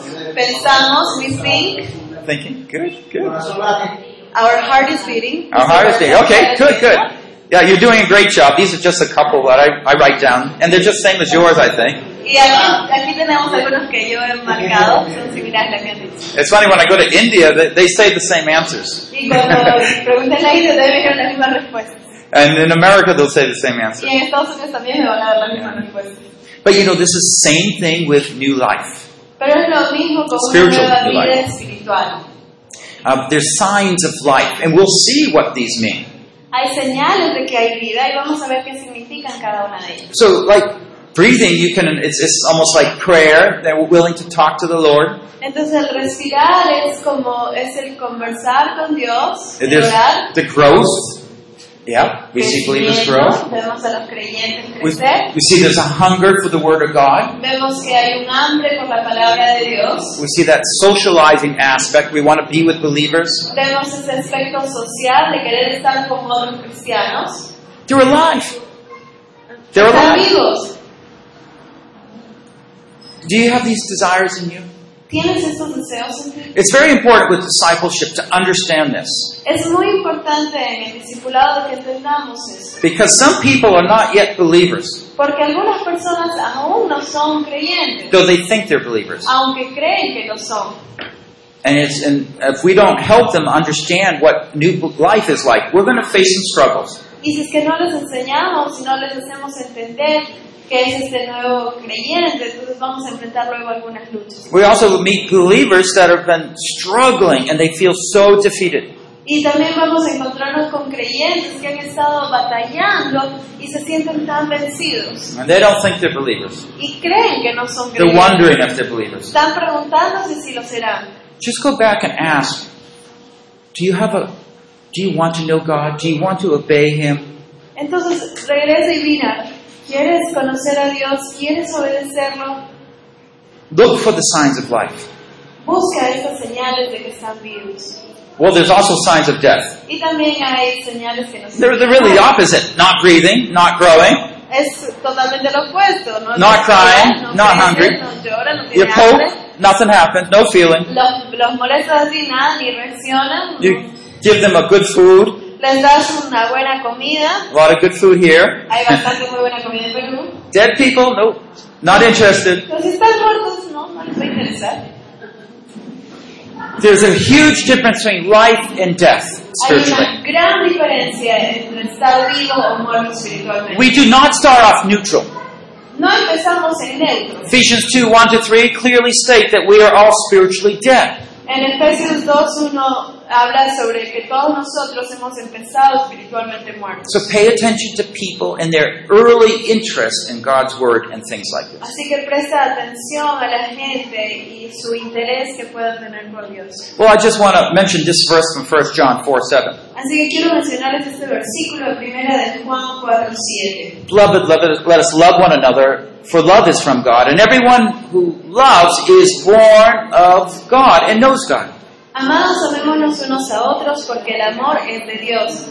Pensamos, we think. Thinking, good, good. Our heart is beating. Our heart is beating. Okay, good, good. Yeah, you're doing a great job. These are just a couple that I, I write down, and they're just same as yours, I think. Y aquí, aquí tenemos algunos que yo he marcado, son similares a lo que. It's funny when I go to India, they, they say the same answers, Y cuando pregunté en la India, también me dieron las mismas respuestas. and in America they'll say the same answer. Y en Estados Unidos también me van a dar las mismas respuestas. But you know, this is the same thing with new life. Pero es lo mismo con una nueva vida espiritual. Um, there's signs of life, and we'll see what these mean. Hay señales de que hay vida y vamos a ver qué significan cada una de ellas. So, like breathing, you can. It's, it's almost like prayer. That we're willing to talk to the Lord. Entonces el respirar es como es el conversar con Dios, el There's orar, the growth. Yeah, we see believers grow. vemos a los creyentes We, crecer, we see there's a hunger for the Word of God. vemos que hay un hambre por la palabra de Dios, We see that socializing aspect. We want to be with believers. vemos ese aspecto social de querer estar con otros cristianos, They're alive. They're alive. vivos. Do you have these desires in you? ¿Tienes estos deseos en ti? It's very important with discipleship to understand this. Es muy importante en el discipulado que entendamos eso. Because some people are not yet believers, Porque algunas personas aún no son creyentes, though they think they're believers. aunque creen que lo son. And, it's, and if we don't help them understand what new life is like, we're going to face some struggles. Y si es que no les enseñamos, si no les hacemos entender que es este nuevo creyente, entonces vamos a enfrentar luego algunas luchas. We also meet believers that have been struggling and they feel so defeated. Y también vamos a encontrarnos con creyentes que han estado batallando y se sienten tan vencidos And they don't think they're believers. y creen que no son They're creyentes. wondering if they're believers. Están preguntándose si lo serán. Just go back and ask Do you have a. Do you want to know God? Do you want to obey Him? Entonces regresa y mira, ¿quieres conocer a Dios? ¿Quieres obedecerlo? Look for the signs of life. Busca estas señales de que están vivos. Well, there's also signs of death. Y también hay señales que nos They're, they're really the opposite. Not breathing, not growing. Es totalmente lo opuesto. No Not crying, no not hungry. No llora, no You poke, hambre. nothing happens, no feeling. Los, los molestas así, nada, ni reaccionan. You give them a good food, Les das una buena comida. a lot of good food here. Hay bastante muy buena comida en Perú. Dead people, nope, not interested. Si están muertos, no, no les va a interesar. There's a huge difference between life and death Hay spiritually. una gran diferencia entre estar vivo o muerto espiritualmente. We do not start off neutral. No empezamos en neutro. Ephesians 2 1 to 3 clearly state that we are all spiritually dead. En Efesios 2.1 habla sobre que todos nosotros hemos empezado espiritualmente muertos. So pay attention to people and their early interest in God's Word and things like this. Así que presta atención a la gente y su interés que puedan tener por Dios. Well, I just want to mention this verse from 1 John 4 7. Así que quiero mencionarles este versículo de primera de Juan 4.7. Beloved, let us love one another, for love is from God, and everyone who loves is born of God and knows God. Amados, amémonos unos a otros porque el amor es de Dios.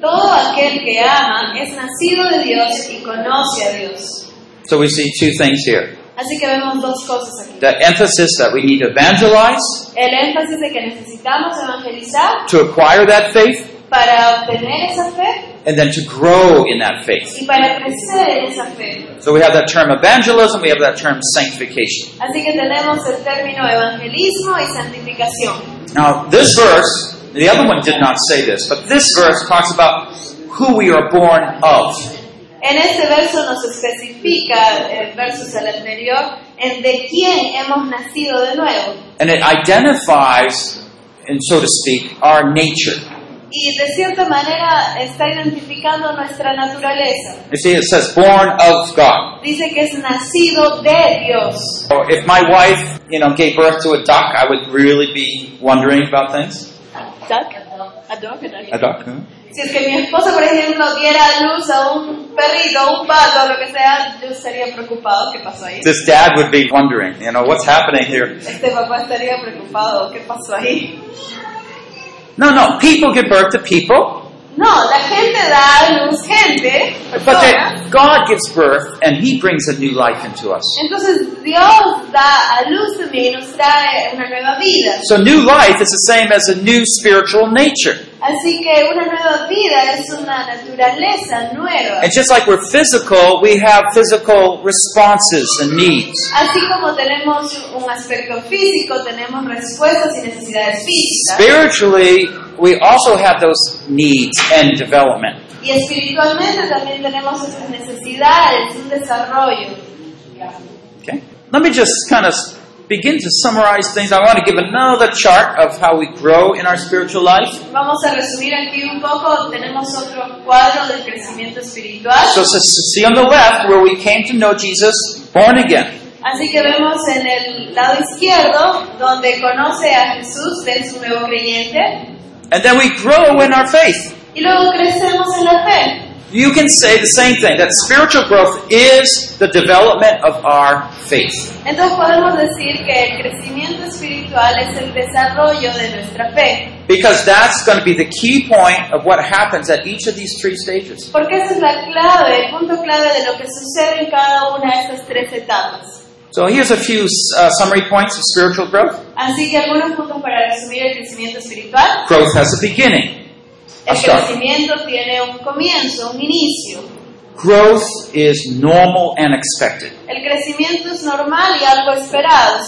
Todo aquel que ama es nacido de Dios y conoce a Dios. So we see two things here. Así que vemos dos cosas aquí. The emphasis that we need to evangelize El énfasis de que necesitamos evangelizar to acquire that faith, para obtener esa fe and then to grow in that faith. y para crecer en esa fe. So we have that term evangelism, we have that term sanctification. Así que tenemos el término evangelismo y santificación. Now, this verse, the other one did not say this, but this verse talks about who we are born of. En este verso nos especifica, el versos al anterior, en de quién hemos nacido de nuevo. And it identifies, and so to speak, our nature. Y de cierta manera está identificando nuestra naturaleza. You see, it says born of God. Dice que es nacido de Dios. So if my wife, you know, gave birth to a duck, I would really be wondering about things. Duck? A dog, a A duck? huh? Si es que mi esposo, por ejemplo, diera a luz a un perrito, un pato, lo que sea, yo estaría preocupado. ¿Qué pasó ahí? This dad would be wondering, you know, what's happening here? Este papá estaría preocupado. ¿Qué pasó ahí? No, no, people give birth to people, No, la gente da a luz gente, but that God gives birth and He brings a new life into us. Entonces Dios da a luz también y nos trae una nueva vida. So new life is the same as a new spiritual nature. Así que una nueva vida es una naturaleza nueva. And just like we're physical, we have physical responses and needs. Así como tenemos un aspecto físico, tenemos respuestas y necesidades físicas. Spiritually, we also have those needs and development. Y espiritualmente también tenemos esas necesidades, un desarrollo. Okay? Let me just kind of begin to summarize things. I want to give another chart of how we grow in our spiritual life. Vamos a resumir aquí un poco. Tenemos otro cuadro del crecimiento espiritual. So, so see on the left where we came to know Jesus, born again. Así que vemos en el lado izquierdo donde conoce a Jesús, es un nuevo creyente, And then we grow in our faith. y luego crecemos en la fe. You can say the same thing that spiritual growth is the development of our faith. Entonces podemos decir que el crecimiento espiritual es el desarrollo de nuestra fe, Because that's going to be the key point of what happens at each of these three stages. porque esa es la clave, el punto clave de lo que sucede en cada una de estas tres etapas. So here's a few uh, summary points of spiritual growth. Así que algunos puntos para resumir el crecimiento espiritual. Growth has a beginning, El crecimiento tiene un comienzo, un inicio. Growth is normal and expected, El crecimiento es normal y algo esperado,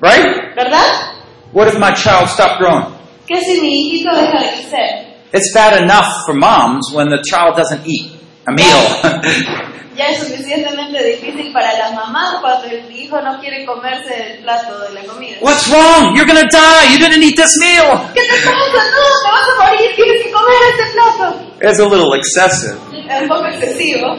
right? ¿verdad? What if my child stopped growing? ¿Qué si mi hijito deja de crecer? It's bad enough for moms when the child doesn't eat a meal. Ya es suficientemente difícil para las mamás cuando el hijo no quiere comerse el plato de la comida. What's wrong? You're gonna die. You didn't eat this meal. ¿Qué te pasa? No, te vas a morir, tienes que comer este plato. It's a little excessive. Es un poco excesivo.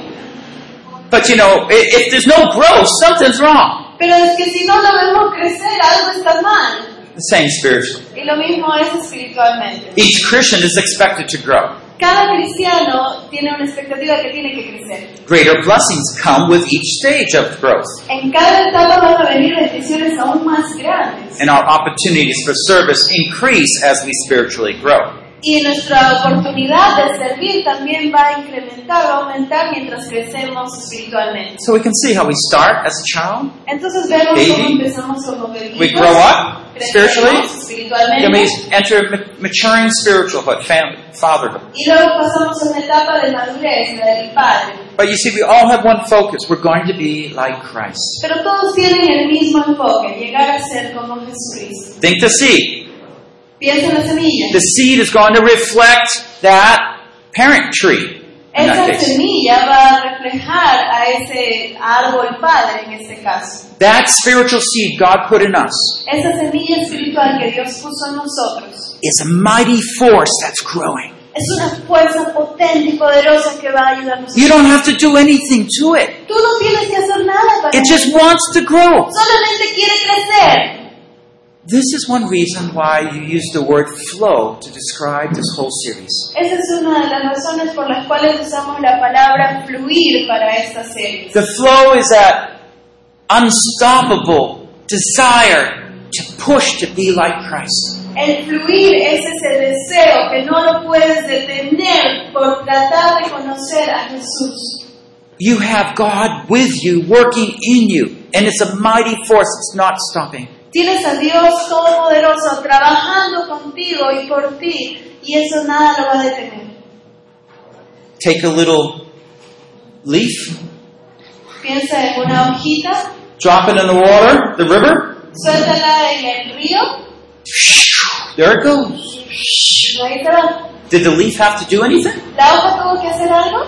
But you know, i- if there's no growth, something's wrong. Pero es que si no lo vemos crecer, algo está mal. The same spiritually. Y lo mismo es espiritualmente. Each Christian is expected to grow. Cada cristiano tiene una expectativa que tiene que crecer. Greater blessings come with each stage of growth. En cada etapa van a venir bendiciones aún más grandes. And our opportunities for service increase as we spiritually grow. Y nuestra oportunidad de servir también va a incrementar, va a aumentar mientras crecemos espiritualmente. So we can see how we start as a child. Entonces vemos Baby. cómo empezamos como bebitos, We grow up spiritually. Then we enter ma- maturing spiritualhood, family, fatherhood. y luego pasamos a una etapa de madurez, la del Padre. But you see, we all have one focus. We're going to be like Christ. Pero todos tienen el mismo enfoque, llegar a ser como Jesucristo. Think to seed. Piensa en la semilla. The seed is going to reflect that parent tree. In that Esa semilla va a reflejar a ese árbol padre en este caso. That spiritual seed God put in us Esa semilla espiritual que Dios puso en nosotros is a mighty force that's growing. es una fuerza potente y poderosa que va a ayudarnos. You don't have to do anything to it. Tú no tienes que hacer nada para It just wants to grow. solamente quiere crecer. This is one reason why you use the word flow to describe this whole series. Esa es una de las razones por las cuales usamos la palabra fluir para esta serie. The flow is that unstoppable desire to push to be like Christ. El fluir es ese deseo que no lo puedes detener por tratar de conocer a Jesús. You have God with you, working in you, and it's a mighty force. It's not stopping. Tienes a Dios Todopoderoso trabajando contigo y por ti, y eso nada lo va a detener. Take a little leaf, Piensa en una hojita, drop it in the water, the river, suéltala en el río, there it goes. ahí va. Did the leaf have to do anything? ¿La hoja tuvo que hacer algo?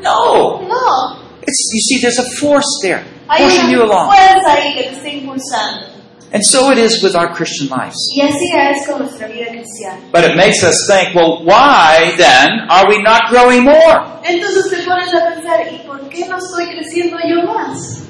No. No, It's, you see, there's a force there hay pushing you una along. fuerza ahí que te está impulsando. And so it is with our Christian lives. Y así es con nuestra vida cristiana. But it makes us think, well, why then are we not growing more? Entonces te pones a pensar, ¿y por qué no estoy creciendo yo más?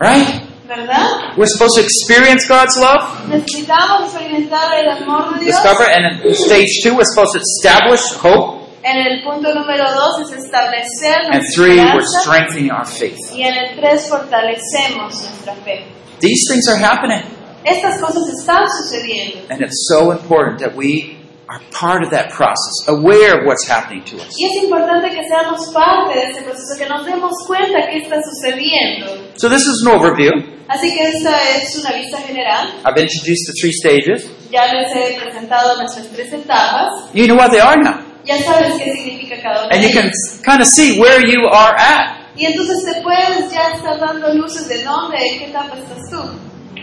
Right? ¿Verdad? We're supposed to experience God's love, Necesitamos experimentar el amor de Dios. discover, and in stage two, we're supposed to establish hope, En el punto número dos es establecer and three, we're strengthening our faith. Y en el tres fortalecemos nuestra fe. These things are happening, Estas cosas están sucediendo. and it's so important that we are part of that process, aware of what's happening to us. Y es importante que seamos parte de ese proceso, que nos demos cuenta que está sucediendo. So this is an overview. Así que esta es una vista general. I've introduced the three stages. Ya les he presentado nuestras tres etapas. You know what they are now. Ya sabes qué significa cada una And you can kind of see where you are at. Y entonces te puedes ya estar dando luces de dónde, en qué etapa estás tú.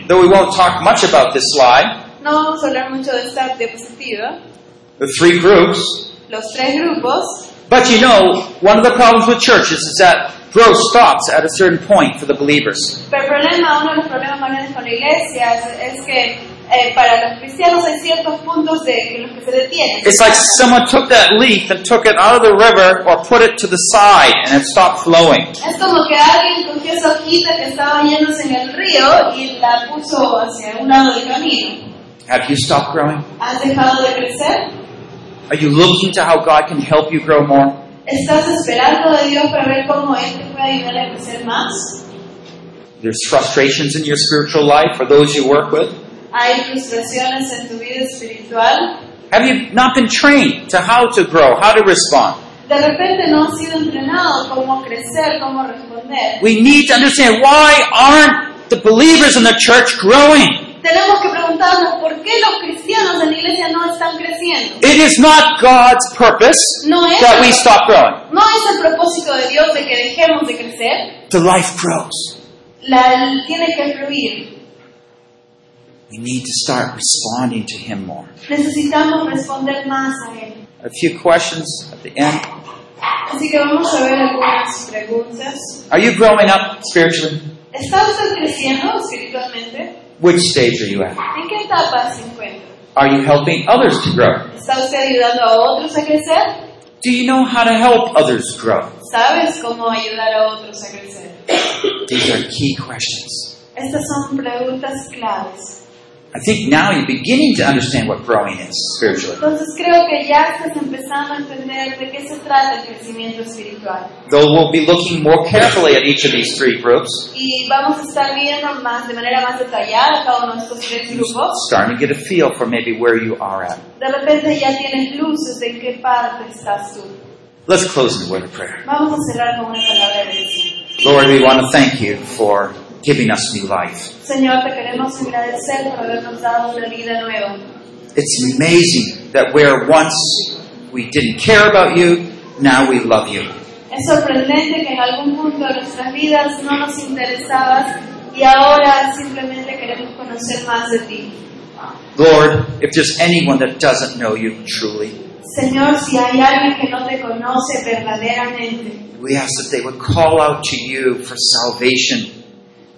Though we won't talk much about this slide, No vamos a hablar mucho de esta diapositiva. the three groups. Los tres grupos. But you know, one of the problems with churches is that growth stops at a certain point for the believers. Pero problema, uno de los problemas con la iglesia es que eh, para los cristianos hay ciertos puntos de en los que se detienen. It's like someone took that leaf and took it out of the river or put it to the side and it stopped flowing. Es como que alguien cogió esa hojita que estaba yéndose en el río y la puso hacia un lado del camino. Have you stopped growing? ¿Has dejado de crecer? Are you looking to how God can help you grow more? ¿Estás esperando de Dios para ver cómo Él te puede ayudar a crecer más? There's frustrations in your spiritual life for those you work with. ¿Hay frustraciones en tu vida espiritual? Have you not been trained to how to grow, how to respond? De repente no has sido entrenado cómo crecer, cómo responder. We need to understand why aren't the believers in the church growing? Tenemos que preguntarnos por qué los cristianos en la iglesia no están creciendo. It is not God's purpose No es, that we stop growing. no es el propósito de Dios de que dejemos de crecer. The life grows. La, tiene que fluir. We need to start responding to Him more. Necesitamos responder más a Él. A few questions at the end. Así que vamos a ver algunas preguntas. Are you growing up spiritually? ¿Está usted creciendo espiritualmente? Which stage are you at? ¿En qué etapa se encuentra? Are you helping others to grow? ¿Está usted ayudando a otros a crecer? Do you know how to help others grow? ¿Sabes cómo ayudar a otros a crecer? These are key questions. Estas son preguntas claves. I think now you're beginning to understand what growing is spiritually. Entonces creo que ya estás empezando a entender de qué se trata el crecimiento espiritual. Though we'll be looking more carefully at each of these three groups, Y vamos a estar viendo más de manera más detallada cada uno de estos tres grupos. starting to get a feel for maybe where you are at. De repente ya tienes luces de qué parte estás tú. Let's close in a word of prayer. Vamos a cerrar con una palabra de oración. Lord, we want to thank you for giving us new life. Señor, te queremos agradecer por habernos dado una vida nueva. It's amazing that where once we didn't care about you, now we love you. Es sorprendente que en algún punto de nuestras vidas no nos interesabas y ahora simplemente queremos conocer más de ti. Lord, if there's anyone that doesn't know you truly, Señor, si hay alguien que no te conoce verdaderamente, we ask that they would call out to you for salvation.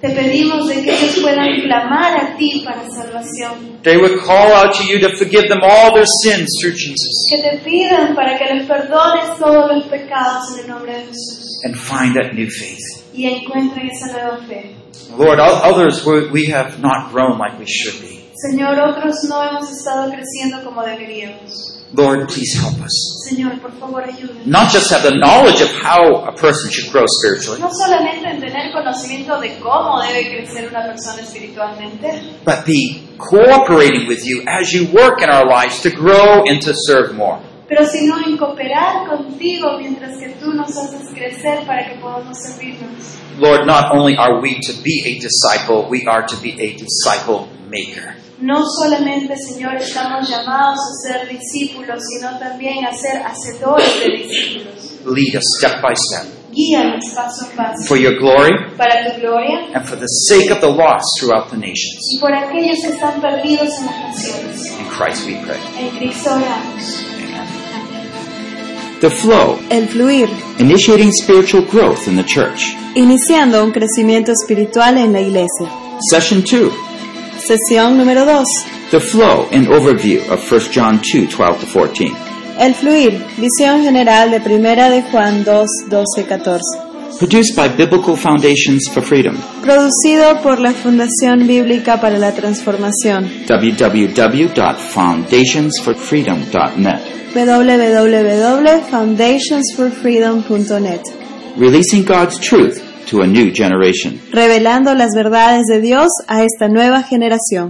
Te pedimos de que ellos puedan clamar a ti para salvación. They would call out to you to forgive them all their sins through Jesus Que te pidan para que les perdones todos los pecados en el nombre de Jesús and find that new faith. y encuentren esa nueva fe. Lord, others we we have not grown like we should be. Señor, otros no hemos estado creciendo como deberíamos. Lord, please help us. Señor, por favor. Not just have the knowledge of how a person should grow spiritually, No solamente en tener conocimiento de cómo debe crecer una persona espiritualmente, but be cooperating with you as you work in our lives to grow and to serve more. pero sino en cooperar contigo mientras que tú nos haces crecer para que podamos servirnos. Lord, not only are we to be a disciple, we are to be a disciple maker. No solamente, Señor, estamos llamados a ser discípulos, sino también a ser hacedores de discípulos. Lead us step by step Guíanos paso a paso for your glory para tu gloria and for the sake of the lost throughout the nations. y por aquellos que están perdidos en las naciones. In Christ we pray. En Cristo oramos. Amen. The flow, El fluir, initiating spiritual growth in the church. iniciando un crecimiento espiritual en la iglesia. Session 2, Sesión número 2. the flow and overview of 1 John 2, 12 to 14. El fluir, visión general de Primera de Juan 2, 12, 14. Produced by Biblical Foundations for Freedom. Producido por la Fundación Bíblica para la Transformación. www.foundationsforfreedom.net. www.foundationsforfreedom.net. Releasing God's truth to a new generation. Revelando las verdades de Dios a esta nueva generación.